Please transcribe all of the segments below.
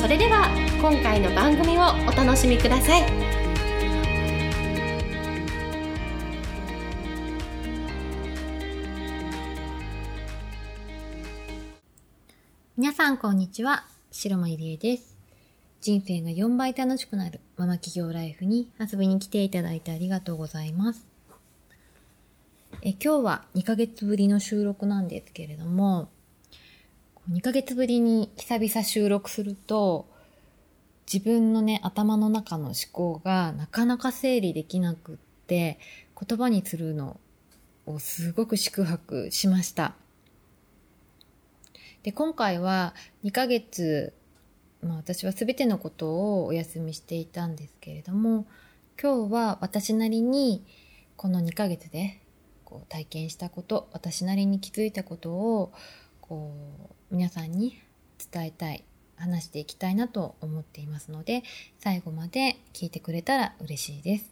それでは今回の番組をお楽しみください。皆さんこんにちは。白間入江です。人生が4倍楽しくなるママ企業ライフに遊びに来ていただいてありがとうございます。え今日は2ヶ月ぶりの収録なんですけれども、2ヶ月ぶりに久々収録すると、自分のね、頭の中の思考がなかなか整理できなくって、言葉にするのをすごく宿泊しました。で、今回は2ヶ月、まあ私は全てのことをお休みしていたんですけれども、今日は私なりにこの2ヶ月でこう体験したこと私なりに気づいたことをこう皆さんに伝えたい話していきたいなと思っていますので最後まで聞いてくれたら嬉しいです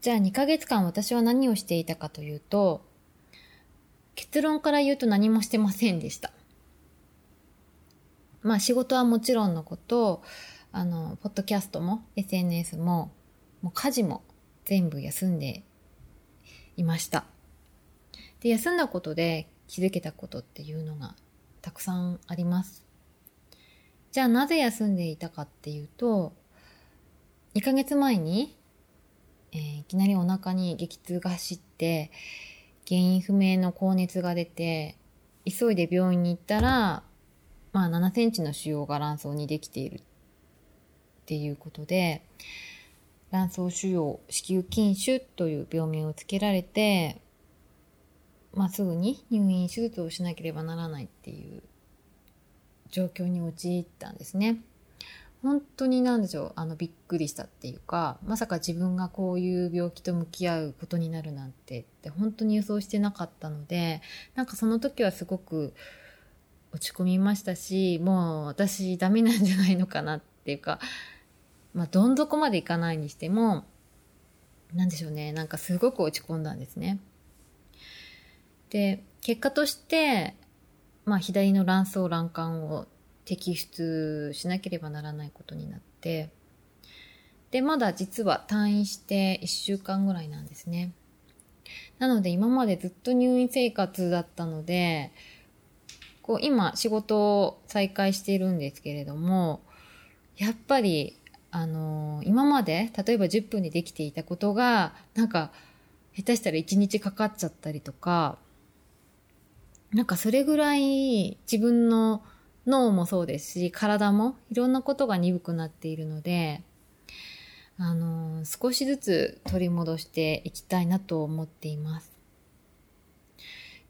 じゃあ2ヶ月間私は何をしていたかというと結論から言うと何もしてませんでしたまあ仕事はもちろんのことあのポッドキャストも SNS ももう家事も全部休んでいました。で、休んだことで気づけたことっていうのがたくさんあります。じゃあなぜ休んでいたかっていうと、2ヶ月前に、えー、いきなりお腹に激痛が走って、原因不明の高熱が出て、急いで病院に行ったら、まあ7センチの腫瘍が卵巣にできているっていうことで、卵巣腫瘍子宮筋腫という病名をつけられて、まあ、すぐに入院手術をしなければならないっていう状況に陥ったんですね。本当に何でしょう、あのびっくりしたっていうか、まさか自分がこういう病気と向き合うことになるなんてって本当に予想してなかったので、なんかその時はすごく落ち込みましたし、もう私ダメなんじゃないのかなっていうか、まあ、どん底までいかないにしても、なんでしょうね、なんかすごく落ち込んだんですね。で、結果として、まあ、左の卵巣卵管を摘出しなければならないことになって、で、まだ実は退院して1週間ぐらいなんですね。なので今までずっと入院生活だったので、こう今仕事を再開しているんですけれども、やっぱりあの、今まで、例えば10分でできていたことが、なんか、下手したら1日かかっちゃったりとか、なんかそれぐらい自分の脳もそうですし、体もいろんなことが鈍くなっているので、あの、少しずつ取り戻していきたいなと思っています。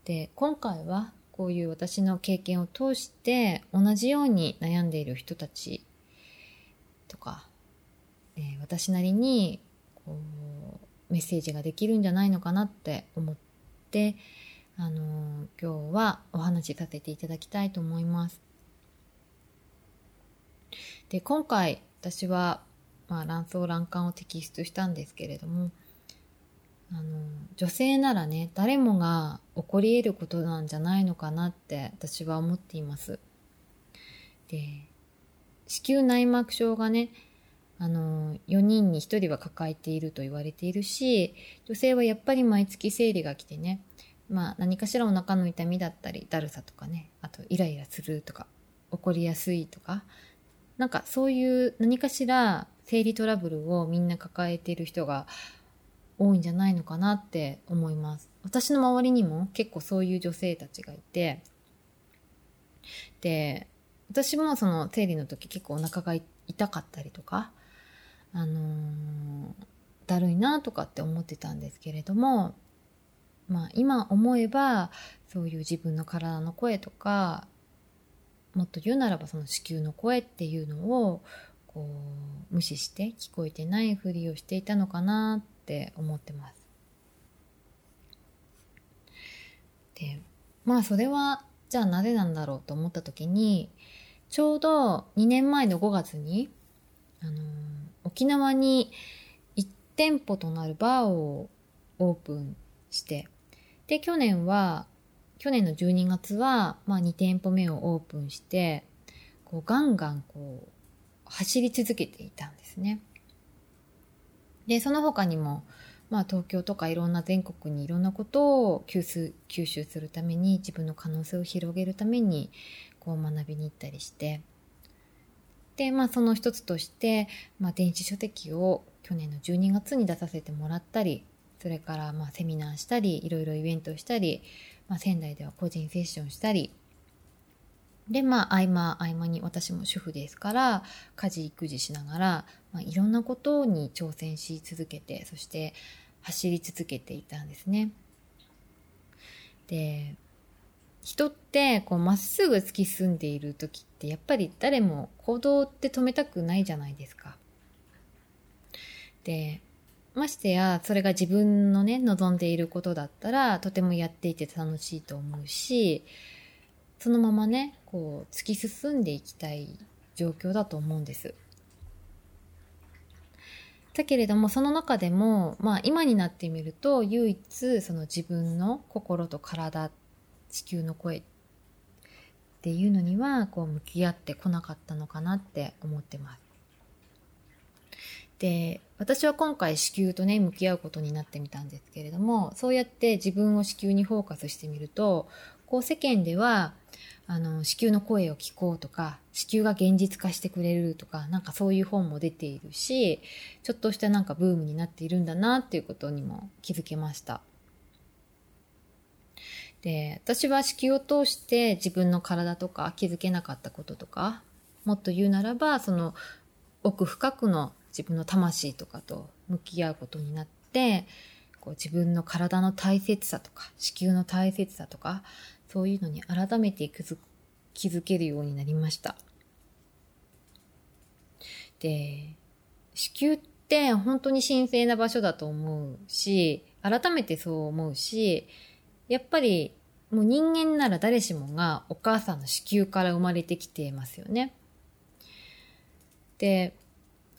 で、今回はこういう私の経験を通して同じように悩んでいる人たちとかえー、私なりにこうメッセージができるんじゃないのかなって思って、あの、今日はお話しさせていただきたいと思います。で今回私は、まあ、卵巣卵管を摘出したんですけれどもあの女性ならね誰もが起こり得ることなんじゃないのかなって私は思っています。で子宮内膜症がねあの、4人に1人は抱えていると言われているし、女性はやっぱり毎月生理が来てね、まあ何かしらお腹の痛みだったり、だるさとかね、あとイライラするとか、怒りやすいとか、なんかそういう何かしら生理トラブルをみんな抱えている人が多いんじゃないのかなって思います。私の周りにも結構そういう女性たちがいて、で、私もその生理の時結構お腹が痛かったりとか、あのー、だるいなとかって思ってたんですけれども、まあ今思えばそういう自分の体の声とかもっと言うならばその子宮の声っていうのをこう無視して聞こえてないふりをしていたのかなって思ってます。でまあそれはじゃあなぜなんだろうと思った時にちょうど2年前の5月に、あのー、沖縄に1店舗となるバーをオープンしてで去年は去年の12月は、まあ、2店舗目をオープンしてこうガンガンこう走り続けていたんですね。でその他にもまあ、東京とかいろんな全国にいろんなことを吸収吸収するために自分の可能性を広げるためにこう学びに行ったりしてで、まあ、その一つとして、まあ、電子書籍を去年の12月に出させてもらったりそれからまあセミナーしたりいろいろイベントしたり、まあ、仙台では個人セッションしたりでまあ合間合間に私も主婦ですから家事育児しながら、まあ、いろんなことに挑戦し続けてそして走り続けていたんですね。で人ってこうまっすぐ突き進んでいる時ってやっぱり誰も行動って止めたくないじゃないですか。でましてやそれが自分のね望んでいることだったらとてもやっていて楽しいと思うしそのままねこう突き進んでいきたい状況だと思うんです。だけれどもその中でも、まあ、今になってみると唯一その自分の心と体地球の声っていうのにはこう向き合ってこなかったのかなって思ってます。で私は今回子宮とね向き合うことになってみたんですけれどもそうやって自分を子宮にフォーカスしてみるとこう世間ではあの子宮の声を聞こうとか子宮が現実化してくれるとかなんかそういう本も出ているしちょっとしたなんかブームになっているんだなっていうことにも気づけました。で私は子宮を通して自分の体とか気づけなかったこととかもっと言うならばその奥深くの自分の魂とかと向き合うことになってこう自分の体の大切さとか子宮の大切さとかそういうのに改めて気づけるようになりました。で子宮って本当に神聖な場所だと思うし改めてそう思うしやっぱりもう人間なら誰しもがお母さんの子宮から生まれてきてますよね。で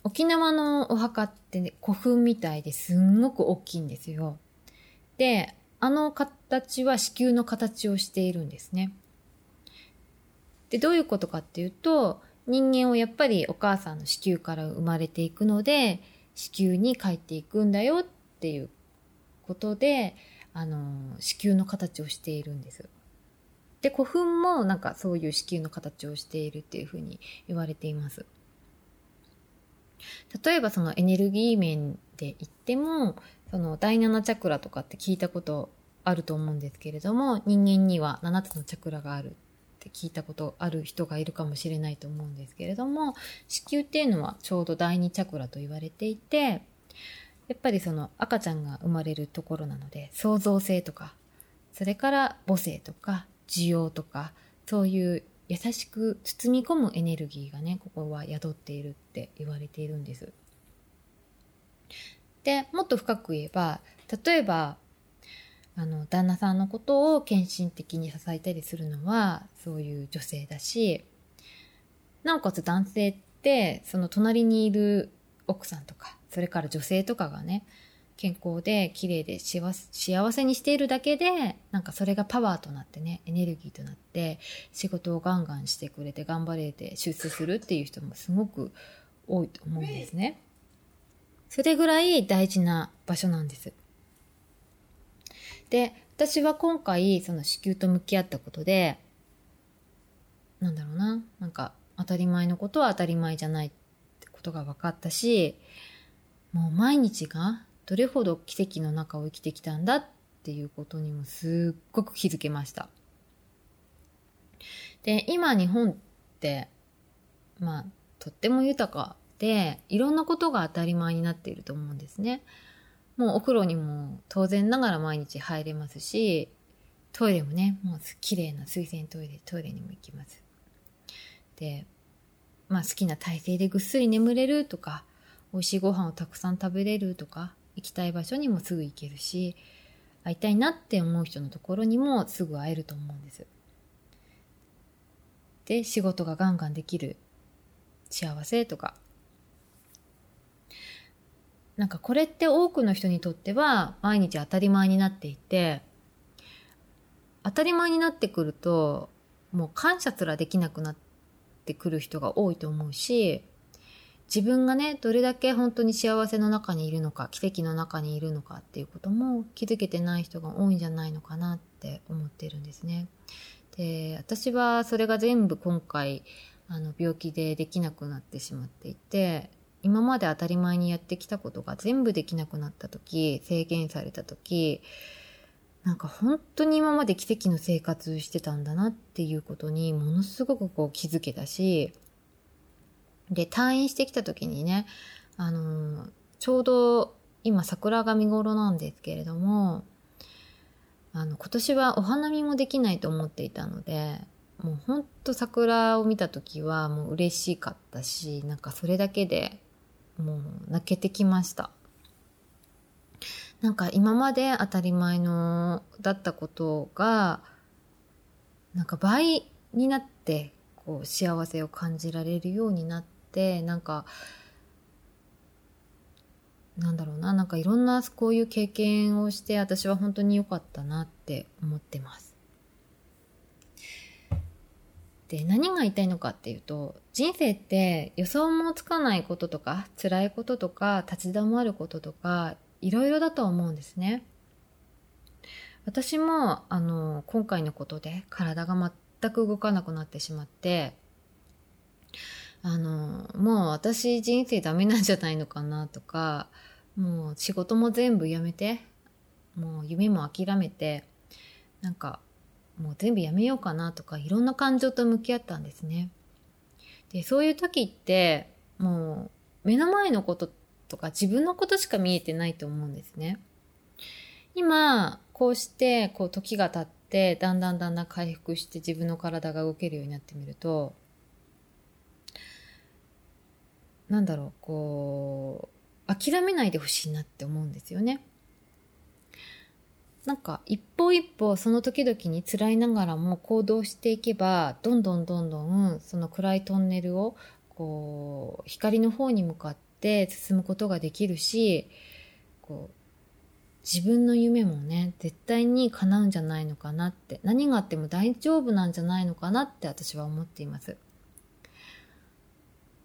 沖縄のお墓って、ね、古墳みたいですんごく大きいんですよ。で、あの形は子宮の形をしているんですね。で、どういうことかっていうと、人間をやっぱりお母さんの子宮から生まれていくので、子宮に帰っていくんだよっていうことで、あの、子宮の形をしているんです。で、古墳もなんかそういう子宮の形をしているっていうふうに言われています。例えばそのエネルギー面で言ってもその第7チャクラとかって聞いたことあると思うんですけれども人間には7つのチャクラがあるって聞いたことある人がいるかもしれないと思うんですけれども子宮っていうのはちょうど第2チャクラと言われていてやっぱりその赤ちゃんが生まれるところなので創造性とかそれから母性とか需要とかそういう優しく包み込むエネルギーがねここは宿っているって言われているんです。でもっと深く言えば例えばあの旦那さんのことを献身的に支えたりするのはそういう女性だしなおかつ男性ってその隣にいる奥さんとかそれから女性とかがね健康で綺麗で幸せにしているだけでなんかそれがパワーとなってねエネルギーとなって仕事をガンガンしてくれて頑張れて出世するっていう人もすごく多いと思うんですね。それぐらい大事な場所なんです。で私は今回その子宮と向き合ったことでなんだろうななんか当たり前のことは当たり前じゃないってことが分かったしもう毎日がどれほど奇跡の中を生きてきたんだっていうことにもすっごく気づけました。で、今日本って、まあ、とっても豊かで、いろんなことが当たり前になっていると思うんですね。もうお風呂にも当然ながら毎日入れますし、トイレもね、もう綺麗な水洗トイレ、トイレにも行きます。で、まあ好きな体勢でぐっすり眠れるとか、美味しいご飯をたくさん食べれるとか、行きたい場所にもすぐ行けるし、会いたいなって思う人のところにもすぐ会えると思うんです。で、仕事がガンガンできる幸せとか。なんかこれって多くの人にとっては毎日当たり前になっていて、当たり前になってくると、もう感謝すらできなくなってくる人が多いと思うし、自分がね、どれだけ本当に幸せの中にいるのか、奇跡の中にいるのかっていうことも気づけてない人が多いんじゃないのかなって思ってるんですね。で、私はそれが全部今回、あの、病気でできなくなってしまっていて、今まで当たり前にやってきたことが全部できなくなった時、制限された時、なんか本当に今まで奇跡の生活してたんだなっていうことにものすごくこう気づけたし、で、退院してきた時にね、あのちょうど今桜が見頃なんですけれども、あの、今年はお花見もできないと思っていたので、もうほんと桜を見た時はもう嬉しかったし、なんかそれだけでもう泣けてきました。なんか今まで当たり前のだったことが、なんか倍になって、こう幸せを感じられるようになって、なんか、なんだろうな、なんかいろんなこういう経験をして私は本当に良かったなって思ってます。で、何が言いたいのかっていうと、人生って予想もつかないこととか、辛いこととか、立ち止まることとか、いろいろだと思うんですね。私も、あの、今回のことで体が全く動かなくなってしまって、あの、もう私人生ダメなんじゃないのかなとか、もう仕事も全部やめて、もう夢も諦めて、なんかもう全部やめようかなとかいろんな感情と向き合ったんですね。で、そういう時ってもう目の前のこととか自分のことしか見えてないと思うんですね。今、こうして、こう時が経って、だんだんだんだん回復して自分の体が動けるようになってみると、なんだろう、こう、諦めないでほしいなって思うんですよね。なんか一歩一歩その時々に辛いながらも行動していけばどんどんどんどんその暗いトンネルをこう光の方に向かって進むことができるし、こう、自分の夢もね、絶対に叶うんじゃないのかなって、何があっても大丈夫なんじゃないのかなって私は思っています。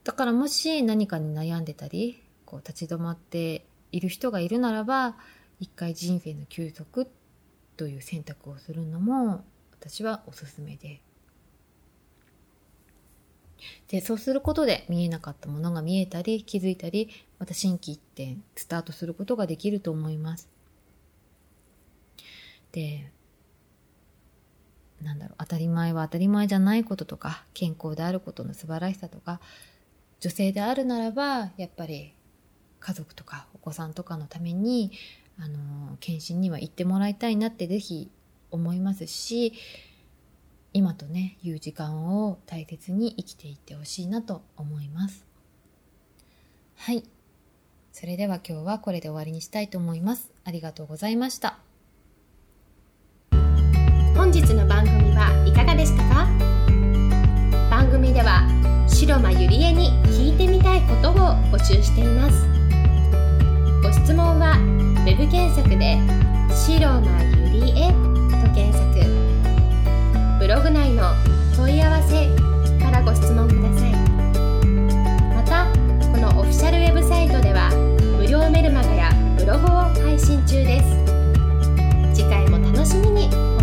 だからもし何かに悩んでたり、こう立ち止まっている人がいるならば、一回人生の休息という選択をするのも私はおすすめでで、そうすることで見えなかったものが見えたり、気づいたり、また心機一転、スタートすることができると思います。で、なんだろう、当たり前は当たり前じゃないこととか、健康であることの素晴らしさとか、女性であるならば、やっぱり家族とかお子さんとかのために、あの、検診には行ってもらいたいなってぜひ思いますし、今とねいう時間を大切に生きていってほしいなと思います。はい。それでは今日はこれで終わりにしたいと思います。ありがとうございました。本日の番組はいかがでしたか？番組では白間ゆりえに聞いてみたいことを募集しています。ご質問は web 検索で「白間ゆりえ」と検索。ブログ内の問い合わせからご質問ください。またこのオフィシャルウェブサイトでは無料メルマガやブログを配信中です。次回も楽しみに。